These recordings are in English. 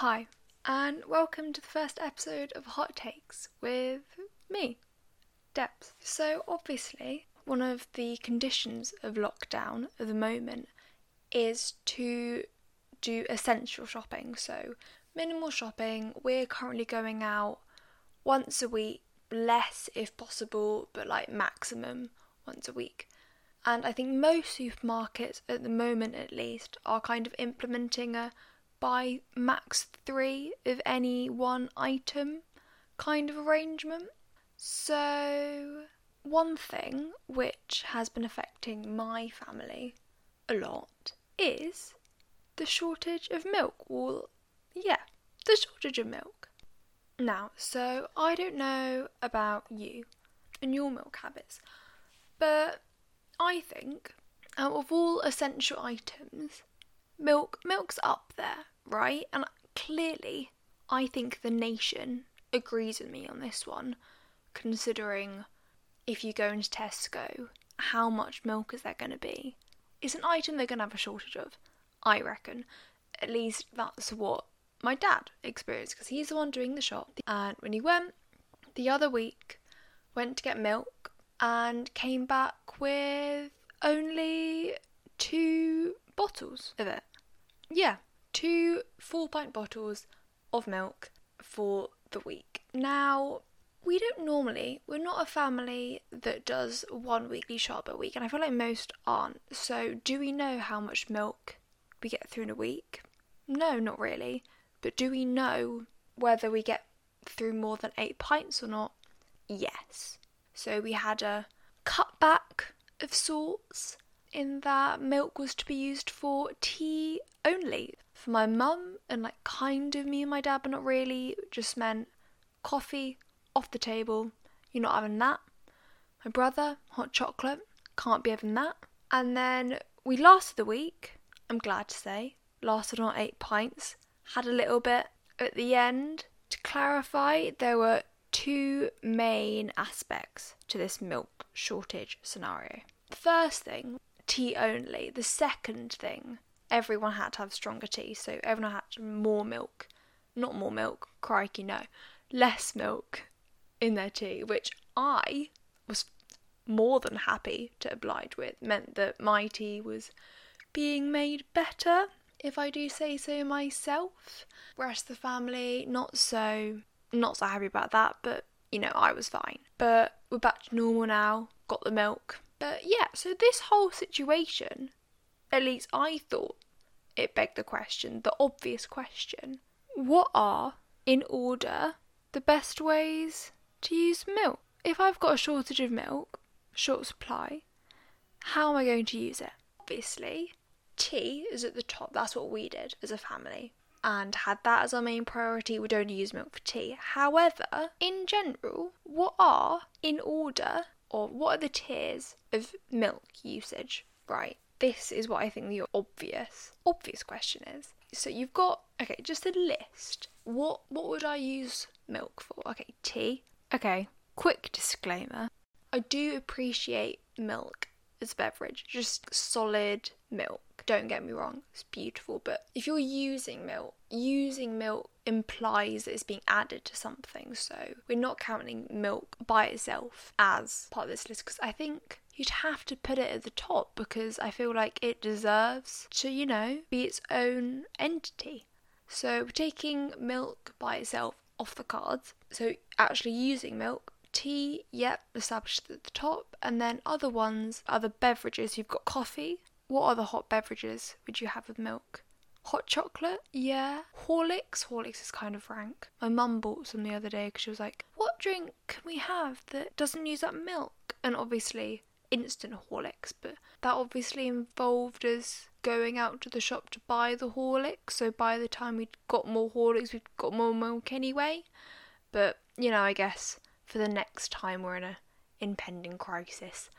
Hi, and welcome to the first episode of Hot Takes with me, Debs. So, obviously, one of the conditions of lockdown at the moment is to do essential shopping. So, minimal shopping. We're currently going out once a week, less if possible, but like maximum once a week. And I think most supermarkets, at the moment at least, are kind of implementing a buy max three of any one item kind of arrangement. So, one thing which has been affecting my family a lot is the shortage of milk. Well, yeah, the shortage of milk. Now, so I don't know about you and your milk habits, but I think out of all essential items, milk milk's up there, right? And clearly, I think the nation agrees with me on this one, considering if you go into Tesco, how much milk is there going to be? It's an item they're going to have a shortage of, I reckon. At least that's what my dad experienced because he's the one doing the shop. And when he went the other week, went to get milk and came back with only two bottles of it. Yeah, two four pint bottles of milk for the week. Now, we don't normally, we're not a family that does one weekly shop a week, and I feel like most aren't. So, do we know how much milk we get through in a week? No, not really. But do we know whether we get through more than eight pints or not? Yes. So, we had a cutback of sorts in that milk was to be used for tea only. For my mum and like kind of me and my dad, but not really, just meant coffee off the table. You're not having that. My brother, hot chocolate, can't be having that. And then we lasted the week, I'm glad to say, lasted on eight pints, had a little bit at the end. To clarify, there were two main aspects to this milk shortage scenario. The first thing, tea only. The second thing, everyone had to have stronger tea, so everyone had more milk. Not more milk, crikey, no. Less milk in their tea, which I was more than happy to oblige with. Meant that my tea was being made better, if I do say so myself. Rest of the family, not so not so happy about that, but you know, I was fine. But we're back to normal now, got the milk. But yeah, so this whole situation, at least I thought it begged the question, the obvious question what are, in order, the best ways to use milk? If I've got a shortage of milk, short supply, how am I going to use it? Obviously, tea is at the top. That's what we did as a family and had that as our main priority, we'd only use milk for tea. However, in general, what are, in order, or what are the tiers of milk usage? Right, this is what I think the obvious, obvious question is. So you've got, okay, just a list. What, what would I use milk for? Okay, tea. Okay, quick disclaimer. I do appreciate milk as a beverage, just solid milk. Don't get me wrong, it's beautiful, but if you're using milk, using milk implies that it's being added to something. So we're not counting milk by itself as part of this list because I think you'd have to put it at the top because I feel like it deserves to, you know, be its own entity. So taking milk by itself off the cards. So actually using milk tea, yep, established at the top, and then other ones, other beverages. You've got coffee. What other hot beverages would you have with milk? Hot chocolate, yeah. Horlicks, Horlicks is kind of rank. My mum bought some the other day because she was like, "What drink can we have that doesn't use up milk?" And obviously, instant Horlicks, but that obviously involved us going out to the shop to buy the Horlicks. So by the time we'd got more Horlicks, we'd got more milk anyway. But you know, I guess for the next time we're in a impending crisis.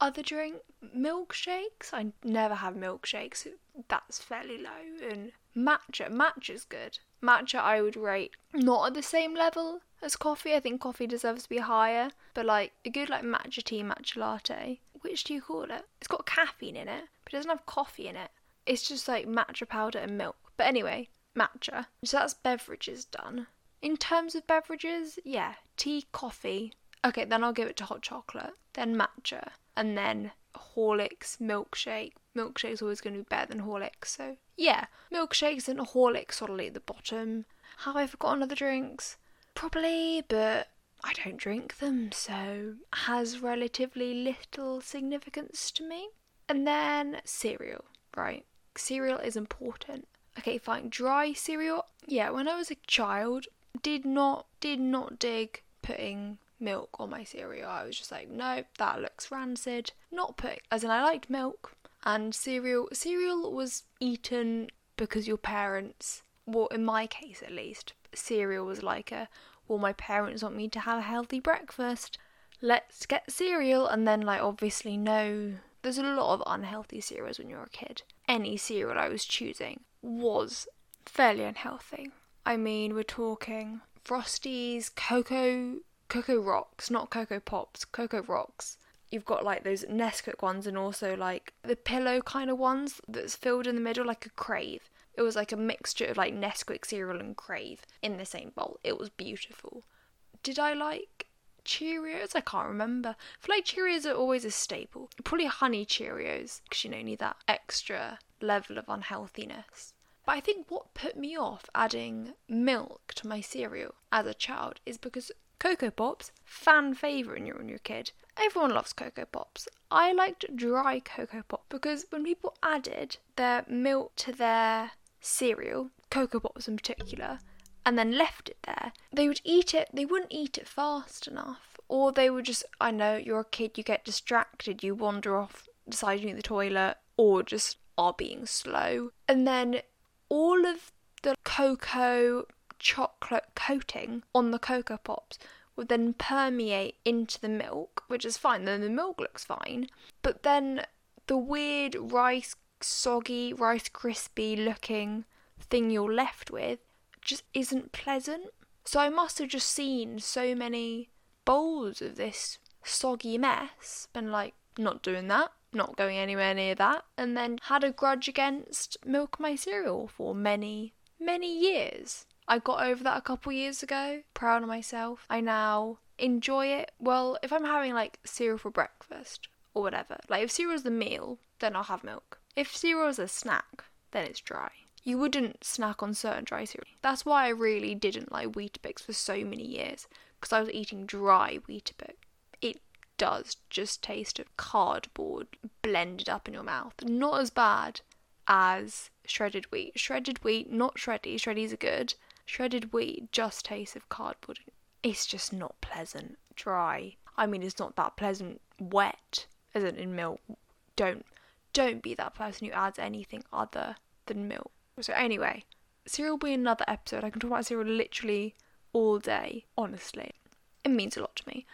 Other drink milkshakes. I never have milkshakes. That's fairly low. And matcha. Matcha's good. Matcha I would rate not at the same level as coffee. I think coffee deserves to be higher. But like a good like matcha tea, matcha latte. Which do you call it? It's got caffeine in it, but it doesn't have coffee in it. It's just like matcha powder and milk. But anyway, matcha. So that's beverages done. In terms of beverages, yeah, tea, coffee. Okay, then I'll give it to hot chocolate, then matcha, and then Horlicks milkshake. Milkshake's always going to be better than Horlicks, so yeah, milkshakes and Horlicks solidly at the bottom. Have I forgotten other drinks? Probably, but I don't drink them, so has relatively little significance to me. And then cereal, right? Cereal is important. Okay, fine. Dry cereal. Yeah, when I was a child, did not did not dig putting milk on my cereal. I was just like, no, that looks rancid. Not putting as in I liked milk and cereal. Cereal was eaten because your parents, well, in my case at least, cereal was like a, well, my parents want me to have a healthy breakfast. Let's get cereal, and then like obviously no. There's a lot of unhealthy cereals when you're a kid. Any cereal I was choosing was fairly unhealthy. I mean, we're talking Frosties, Cocoa, Cocoa Rocks, not Cocoa Pops, Cocoa Rocks. You've got like those Nesquik ones and also like the pillow kind of ones that's filled in the middle like a Krave. It was like a mixture of like Nesquik cereal and Krave in the same bowl. It was beautiful. Did I like Cheerios? I can't remember. I feel like Cheerios are always a staple. Probably honey Cheerios because you know you need that extra level of unhealthiness. But I think what put me off adding milk to my cereal as a child is because Cocoa Pops, fan favourite when you're when you're a kid. Everyone loves Cocoa Pops. I liked dry Cocoa Pop because when people added their milk to their cereal, Cocoa Pops in particular, and then left it there, they would eat it, they wouldn't eat it fast enough. Or they would just, I know, you're a kid, you get distracted, you wander off, decide to use the toilet, or just are being slow. And then all of the cocoa chocolate coating on the Cocoa Pops would then permeate into the milk, which is fine, then the milk looks fine. But then the weird rice, soggy, rice crispy looking thing you're left with just isn't pleasant. So I must have just seen so many bowls of this soggy mess, been like, not doing that, not going anywhere near that, and then had a grudge against Milk My Cereal for many, many years. I got over that a couple years ago, proud of myself. I now enjoy it. Well, if I'm having like cereal for breakfast or whatever, like if cereal's the meal, then I'll have milk. If cereal's a snack, then it's dry. You wouldn't snack on certain dry cereal. That's why I really didn't like Weetabix for so many years, because I was eating dry Weetabix. It does just taste of cardboard blended up in your mouth. Not as bad as shredded wheat. Shredded wheat, not shreddy. Shreddies are good. Shredded wheat just tastes of cardboard. It's just not pleasant. Dry. I mean, it's not that pleasant. Wet, as in, milk. Don't, don't be that person who adds anything other than milk. So anyway, cereal will be another episode. I can talk about cereal literally all day. Honestly, it means a lot to me.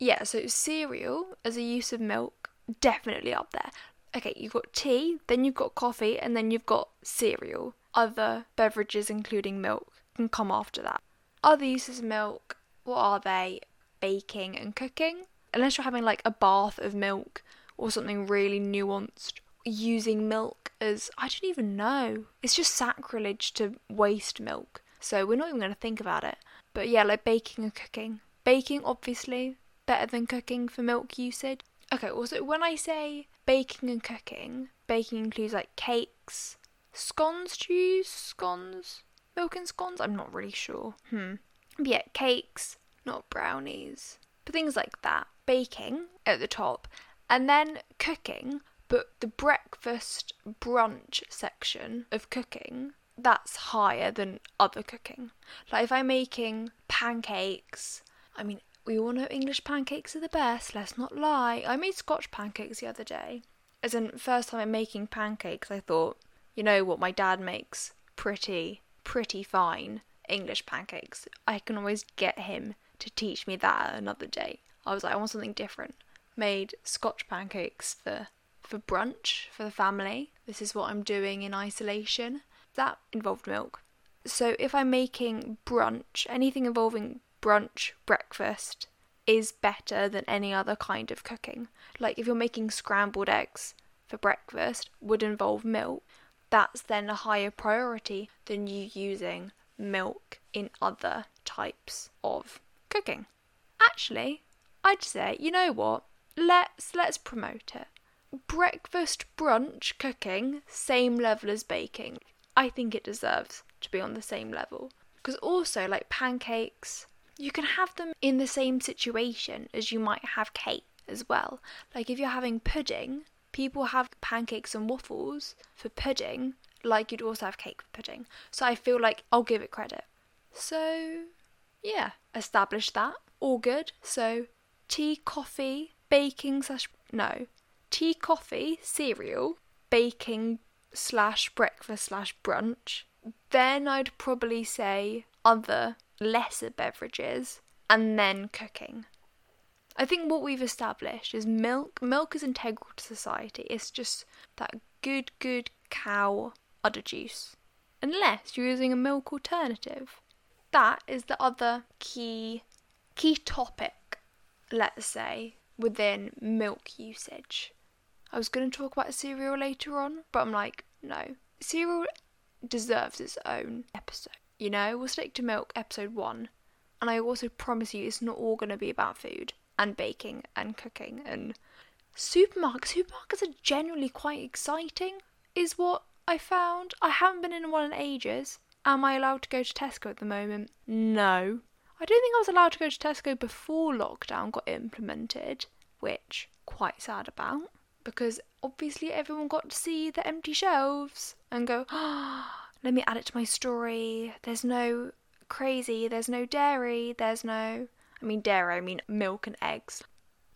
Yeah. So cereal as a use of milk, definitely up there. Okay, you've got tea, then you've got coffee, and then you've got cereal. Other beverages, including milk, can come after that. Other uses of milk, what are they? Baking and cooking. Unless you're having like a bath of milk or something really nuanced, using milk as I don't even know. It's just sacrilege to waste milk. So we're not even going to think about it. But yeah, like baking and cooking. Baking, obviously, better than cooking for milk usage. Okay, also, when I say baking and cooking, baking includes like cakes, scones, use scones? Milk and scones? I'm not really sure. Hmm. But yeah, cakes, not brownies. But things like that. Baking at the top. And then cooking, but the breakfast brunch section of cooking, that's higher than other cooking. Like if I'm making pancakes, I mean, we all know English pancakes are the best, let's not lie. I made Scotch pancakes the other day. As in, first time I'm making pancakes, I thought, you know what my dad makes? Pretty pretty fine English pancakes. I can always get him to teach me that another day. I was like, I want something different. Made Scotch pancakes for for brunch for the family. This is what I'm doing in isolation. That involved milk. So if I'm making brunch, anything involving brunch, breakfast is better than any other kind of cooking. Like if you're making scrambled eggs for breakfast would involve milk that's then a higher priority than you using milk in other types of cooking. Actually, I'd say, you know what? Let's let's promote it. Breakfast brunch cooking, same level as baking. I think it deserves to be on the same level. Because also, like pancakes, you can have them in the same situation as you might have cake as well. Like if you're having pudding, people have pancakes and waffles for pudding, like you'd also have cake for pudding. So I feel like I'll give it credit. So, yeah, establish that. All good. So, tea, coffee, baking slash. No. Tea, coffee, cereal, baking slash breakfast slash brunch. Then I'd probably say other lesser beverages and then cooking. I think what we've established is milk. Milk is integral to society. It's just that good, good cow udder juice. Unless you're using a milk alternative. That is the other key key topic, let's say, within milk usage. I was going to talk about cereal later on, but I'm like, no. Cereal deserves its own episode. You know, we'll stick to milk episode one. And I also promise you, it's not all going to be about food and baking and cooking and supermarkets. Supermarkets are generally quite exciting, is what I found. I haven't been in one in ages. Am I allowed to go to Tesco at the moment? No. I don't think I was allowed to go to Tesco before lockdown got implemented, which quite sad about because obviously everyone got to see the empty shelves and go, oh, let me add it to my story. There's no crazy, there's no dairy, there's no I mean dairy, I mean milk and eggs.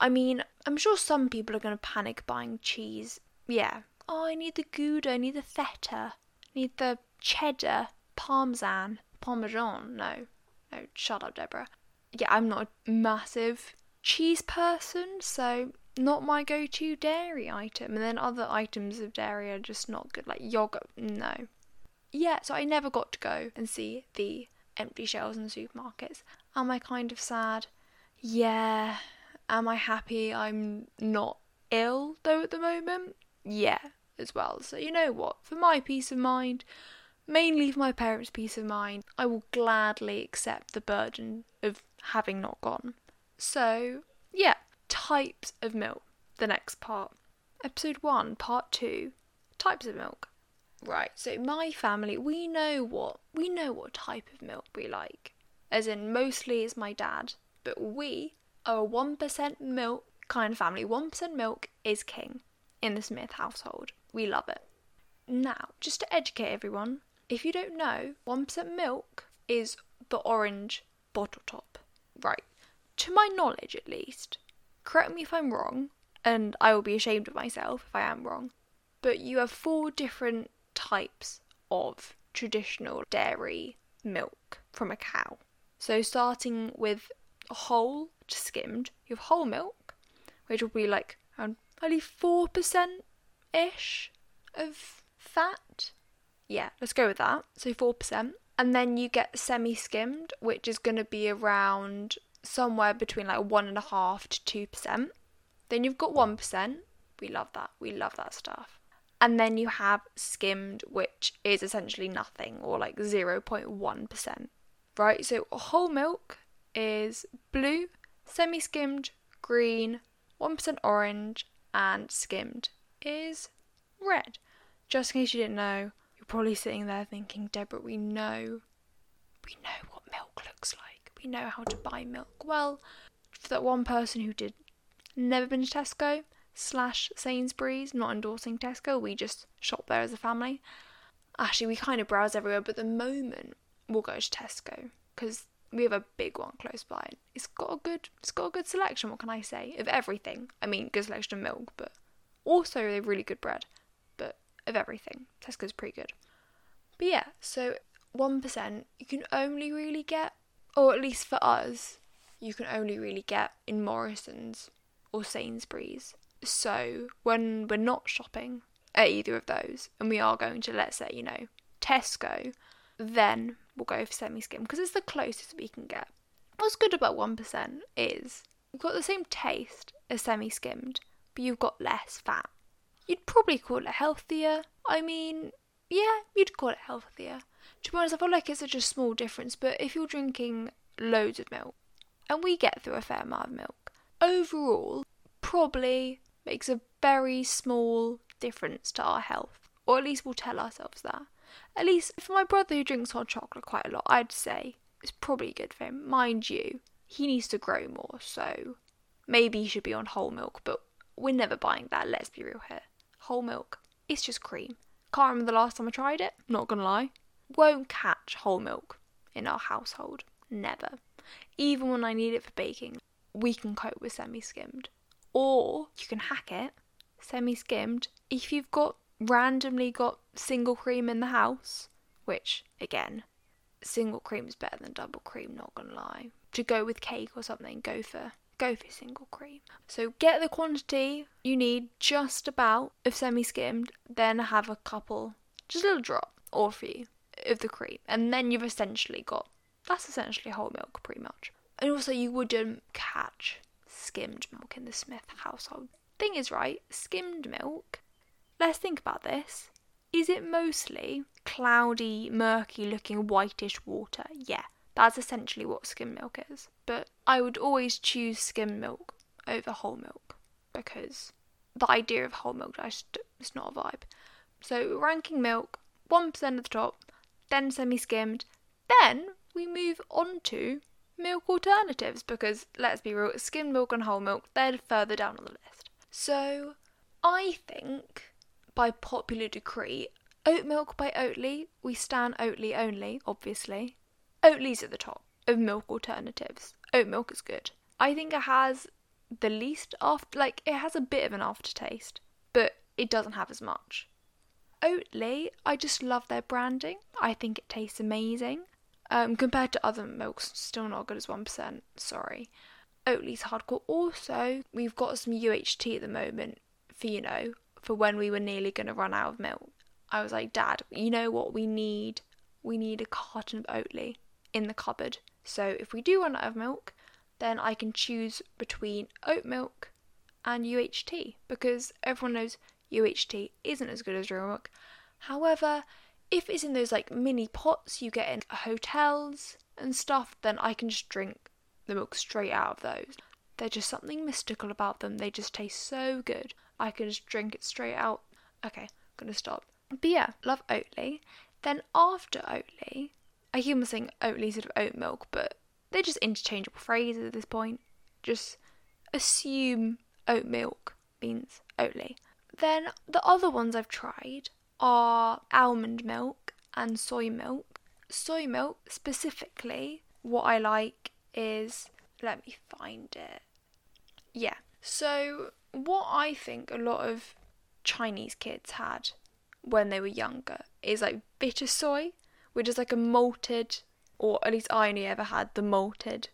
I mean, I'm sure some people are going to panic buying cheese. Yeah. Oh, I need the Gouda, I need the feta, I need the cheddar, parmesan, parmesan. No. No, shut up, Deborah. Yeah, I'm not a massive cheese person, so not my go to dairy item. And then other items of dairy are just not good, like yogurt. No. Yeah, so I never got to go and see the empty shelves in the supermarkets. Am I kind of sad? Yeah. Am I happy I'm not ill though at the moment? Yeah, as well. So you know what? For my peace of mind, mainly for my parents' peace of mind, I will gladly accept the burden of having not gone. So, yeah, types of milk. The next part. Episode 1, part 2. Types of milk. Right, so my family, we know what we know what type of milk we like. As in mostly is my dad, but we are a 1% milk kind of family. 1% milk is king in the Smith household. We love it. Now, just to educate everyone, if you don't know, 1% milk is the orange bottle top. Right. To my knowledge at least. Correct me if I'm wrong, and I will be ashamed of myself if I am wrong. But you have four different types of traditional dairy milk from a cow. So, starting with whole to skimmed, you have whole milk, which will be like around only 4% ish of fat. Yeah, let's go with that. So, 4%. And then you get semi skimmed, which is going to be around somewhere between like 1.5 to 2%. Then you've got 1%. We love that. We love that stuff and then you have skimmed, which is essentially nothing or like 0.1%. Right, so whole milk is blue, semi skimmed, green, 1% orange, and skimmed is red. Just in case you didn't know, you're probably sitting there thinking, Deborah, we know, we know what milk looks like. We know how to buy milk. Well, for that one person who did never been to Tesco, slash Sainsbury's, not endorsing Tesco, we just shop there as a family. Actually, we kind of browse everywhere, but the moment we'll go to Tesco because we have a big one close by. It's got a good, it's got a good selection. What can I say of everything? I mean, good selection of milk, but also they have really good bread. But of everything, Tesco's pretty good. But yeah, so one percent you can only really get, or at least for us, you can only really get in Morrison's or Sainsbury's. So when we're not shopping at either of those and we are going to, let's say, you know, Tesco, then we'll go for semi skim because it's the closest we can get. What's good about 1% is you've got the same taste as semi skimmed, but you've got less fat. You'd probably call it healthier. I mean, yeah, you'd call it healthier. To be honest, I feel like it's such a small difference, but if you're drinking loads of milk, and we get through a fair amount of milk, overall, probably makes a very small difference to our health, or at least we'll tell ourselves that. At least for my brother who drinks hot chocolate quite a lot, I'd say it's probably good for him. Mind you, he needs to grow more, so maybe he should be on whole milk, but we're never buying that, let's be real here. Whole milk, it's just cream. Can't remember the last time I tried it, not gonna lie. Won't catch whole milk in our household. Never. Even when I need it for baking, we can cope with semi skimmed. Or you can hack it, semi skimmed, if you've got randomly got single cream in the house, which, again, single cream is better than double cream, not gonna lie. To go with cake or something, go for go for single cream. So get the quantity you need just about of semi skimmed, then have a couple, just a little drop, or a few, of the cream, and then you've essentially got that's essentially whole milk pretty much. And also, you wouldn't catch skimmed milk in the Smith household. Thing is, right, skimmed milk, let's think about this. Is it mostly cloudy, murky looking whitish water? Yeah, that's essentially what skim milk is. But I would always choose skim milk over whole milk because the idea of whole milk just it's not a vibe. So ranking milk, one percent at the top, then semi-skimmed, then we move on to milk alternatives because let's be real, skim milk and whole milk they're further down on the list. So I think by popular decree, oat milk by Oatly, we stand Oatly only, obviously. Oatly's at the top of milk alternatives. Oat milk is good. I think it has the least after, like it has a bit of an aftertaste, but it doesn't have as much. Oatly, I just love their branding. I think it tastes amazing. Um, compared to other milks, still not as good as 1%, sorry. Oatly's hardcore. Also, we've got some UHT at the moment for, you know, for when we were nearly going to run out of milk. I was like, Dad, you know what we need? We need a carton of Oatly in the cupboard. So if we do run out of milk, then I can choose between oat milk and UHT because everyone knows UHT isn't as good as real milk. However, if it's in those like mini pots you get in hotels and stuff, then I can just drink the milk straight out of those. There's just something mystical about them. They just taste so good. I can just drink it straight out. Okay, I'm gonna stop. But yeah, love Oatly. Then after Oatly, I keep on saying Oatly instead of oat milk, but they're just interchangeable phrases at this point. Just assume oat milk means Oatly. Then the other ones I've tried are almond milk and soy milk. Soy milk specifically, what I like is let me find it. Yeah. So what I think a lot of Chinese kids had when they were younger is like Vitasoy which is like a malted, or at least I only ever had the malted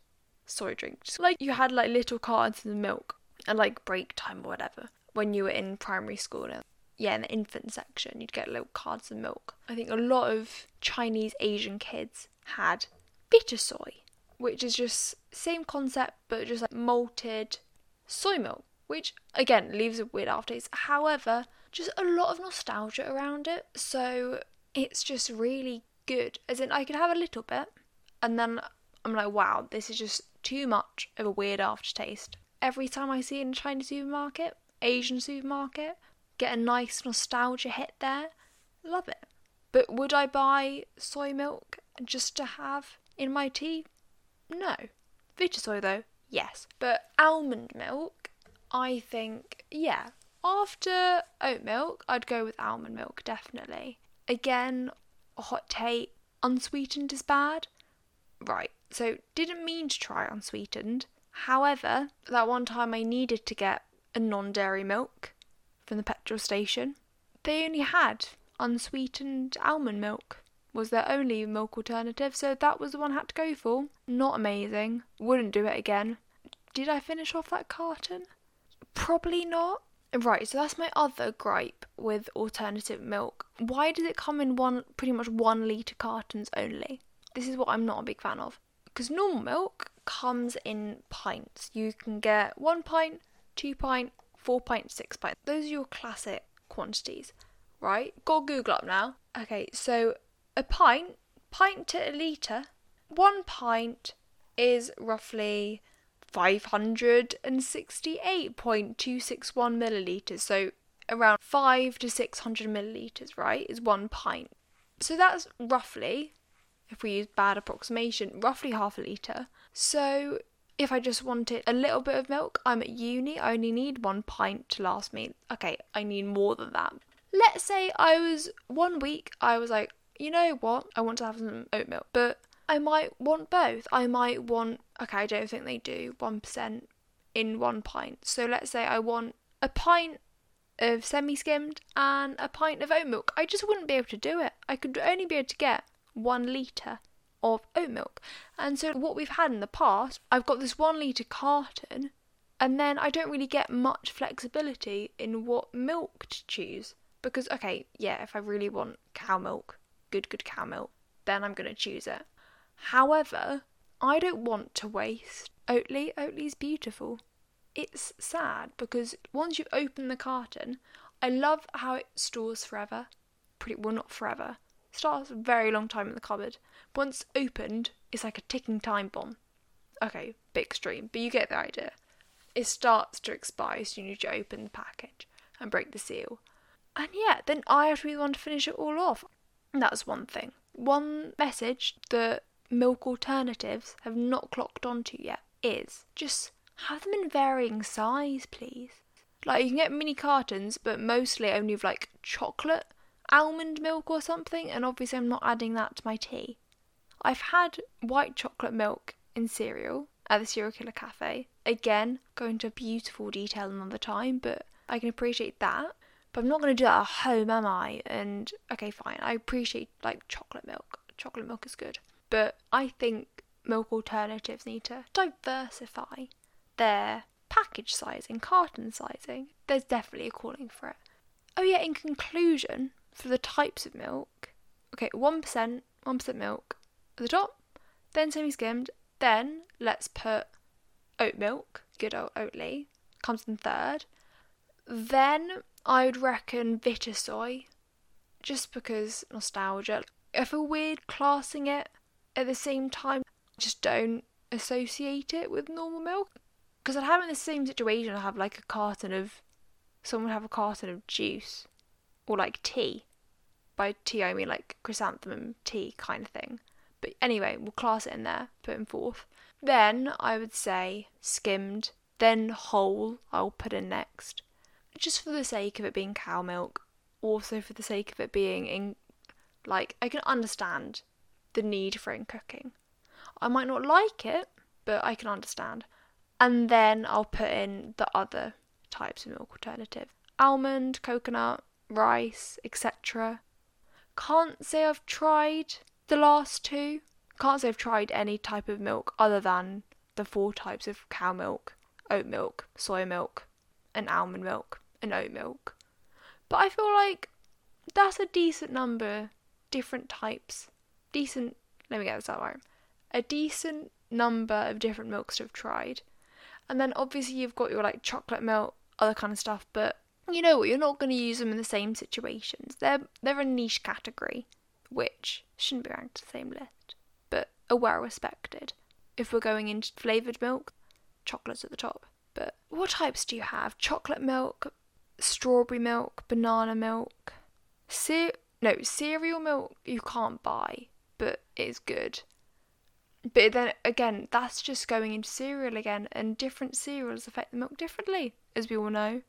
soy drink. Just like you had like little cartons of milk and like break time or whatever when you were in primary school. And yeah, in the infant section, you'd get little cartons of milk. I think a lot of Chinese Asian kids had Vitasoy, which is just same concept but just like malted soy milk, which again leaves a weird aftertaste. However, just a lot of nostalgia around it, so it's just really good. As in, I could have a little bit, and then I'm like, wow, this is just too much of a weird aftertaste. Every time I see it in a Chinese supermarket, Asian supermarket, get a nice nostalgia hit there. Love it. But would I buy soy milk just to have in my tea? No. Vitasoy though, yes. But almond milk, I think, yeah. After oat milk, I'd go with almond milk, definitely. Again, hot take unsweetened is bad. Right, so didn't mean to try unsweetened. However, that one time I needed to get a non dairy milk from the petrol station, they only had unsweetened almond milk. Was their only milk alternative, so that was the one I had to go for. Not amazing. Wouldn't do it again. Did I finish off that carton? Probably not. Right, so that's my other gripe with alternative milk. Why does it come in one pretty much one litre cartons only? This is what I'm not a big fan of. Because normal milk comes in pints. You can get one pint, two pint, four pint, six pint. Those are your classic quantities, right? Go Google up now. Okay, so a pint, pint to a litre, one pint is roughly 568.261 millilitres. So around 5 to 600 millilitres, right, is one pint. So that's roughly, if we use bad approximation, roughly half a litre. So if I just wanted a little bit of milk, I'm at uni, I only need one pint to last me. Okay, I need more than that. Let's say I was one week, I was like, you know what, I want to have some oat milk, but I might want both. I might want, okay, I don't think they do 1% in one pint. So let's say I want a pint of semi skimmed and a pint of oat milk. I just wouldn't be able to do it. I could only be able to get one litre of oat milk. And so, what we've had in the past, I've got this one litre carton, and then I don't really get much flexibility in what milk to choose. Because, okay, yeah, if I really want cow milk, good, good cow milk, then I'm going to choose it. However, I don't want to waste Oatly. Oatly's beautiful. It's sad because once you open the carton, I love how it stores forever. Pretty well, not forever. It starts a very long time in the cupboard. Once opened, it's like a ticking time bomb. Okay, bit extreme, but you get the idea. It starts to expire, so you need to open the package and break the seal. And yeah, then I have to be the one to finish it all off. That's one thing. One message that milk alternatives have not clocked onto yet is just have them in varying size, please. Like you can get mini cartons, but mostly only of like chocolate, almond milk or something, and obviously I'm not adding that to my tea. I've had white chocolate milk in cereal at the Cereal Killer Cafe. Again, go into beautiful detail another time, but I can appreciate that. But I'm not going to do that at home, am I? And okay, fine. I appreciate like chocolate milk. Chocolate milk is good. But I think milk alternatives need to diversify their package sizing, carton sizing. There's definitely a calling for it. Oh, yeah, in conclusion, for the types of milk, okay, 1%, 1% milk at the top, then semi skimmed, then let's put oat milk, good old Oatly, comes in third. Then I would reckon Vitasoy, just because nostalgia. I feel weird classing it at the same time, just don't associate it with normal milk. Because I'd have in the same situation, I'd have like a carton of, someone would have a carton of juice or like tea. By tea, I mean like chrysanthemum tea kind of thing. But anyway, we'll class it in there, put in fourth. Then I would say skimmed, then whole, I'll put in next. Just for the sake of it being cow milk, also for the sake of it being in, like, I can understand the need for in cooking. I might not like it, but I can understand. And then I'll put in the other types of milk alternative almond, coconut, rice, etc. Can't say I've tried the last two. Can't say I've tried any type of milk other than the four types of cow milk, oat milk, soy milk, and almond milk, and oat milk. But I feel like that's a decent number, different types decent, let me get this out a decent number of different milks to have tried. And then obviously you've got your like chocolate milk, other kind of stuff, but you know what, you're not going to use them in the same situations. They're they're a niche category, which shouldn't be ranked the same list, but are well respected. If we're going into flavoured milk, chocolate's at the top. But what types do you have? Chocolate milk, strawberry milk, banana milk, ce- no cereal milk you can't buy but it's good. But then again, that's just going into cereal again, and different cereals affect the milk differently, as we all know.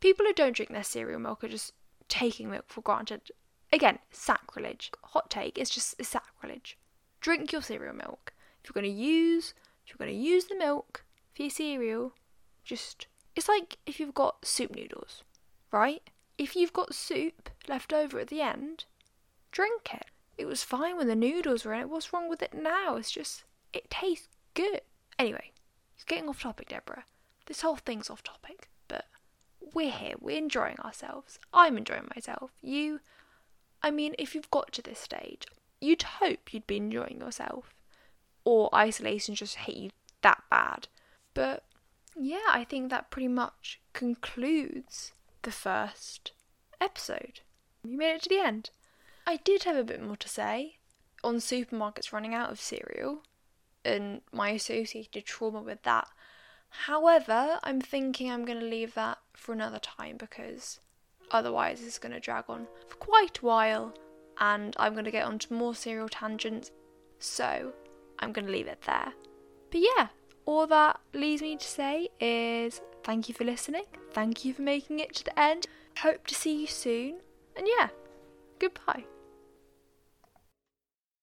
People who don't drink their cereal milk are just taking milk for granted. Again, sacrilege. Hot take, it's just sacrilege. Drink your cereal milk. If you're going to use, if you're going to use the milk for your cereal, just it's like if you've got soup noodles, right? If you've got soup left over at the end, drink it. It was fine when the noodles were in it. What's wrong with it now? It's just, it tastes good. Anyway, it's getting off topic, Deborah. This whole thing's off topic, but we're here. We're enjoying ourselves. I'm enjoying myself. You, I mean, if you've got to this stage, you'd hope you'd be enjoying yourself. Or isolation just hit you that bad. But yeah, I think that pretty much concludes the first episode. You made it to the end. I did have a bit more to say on supermarkets running out of cereal and my associated trauma with that. However, I'm thinking I'm going to leave that for another time because otherwise it's going to drag on for quite a while and I'm going to get onto more cereal tangents. So I'm going to leave it there. But yeah, all that leaves me to say is thank you for listening. Thank you for making it to the end. Hope to see you soon. And yeah, goodbye.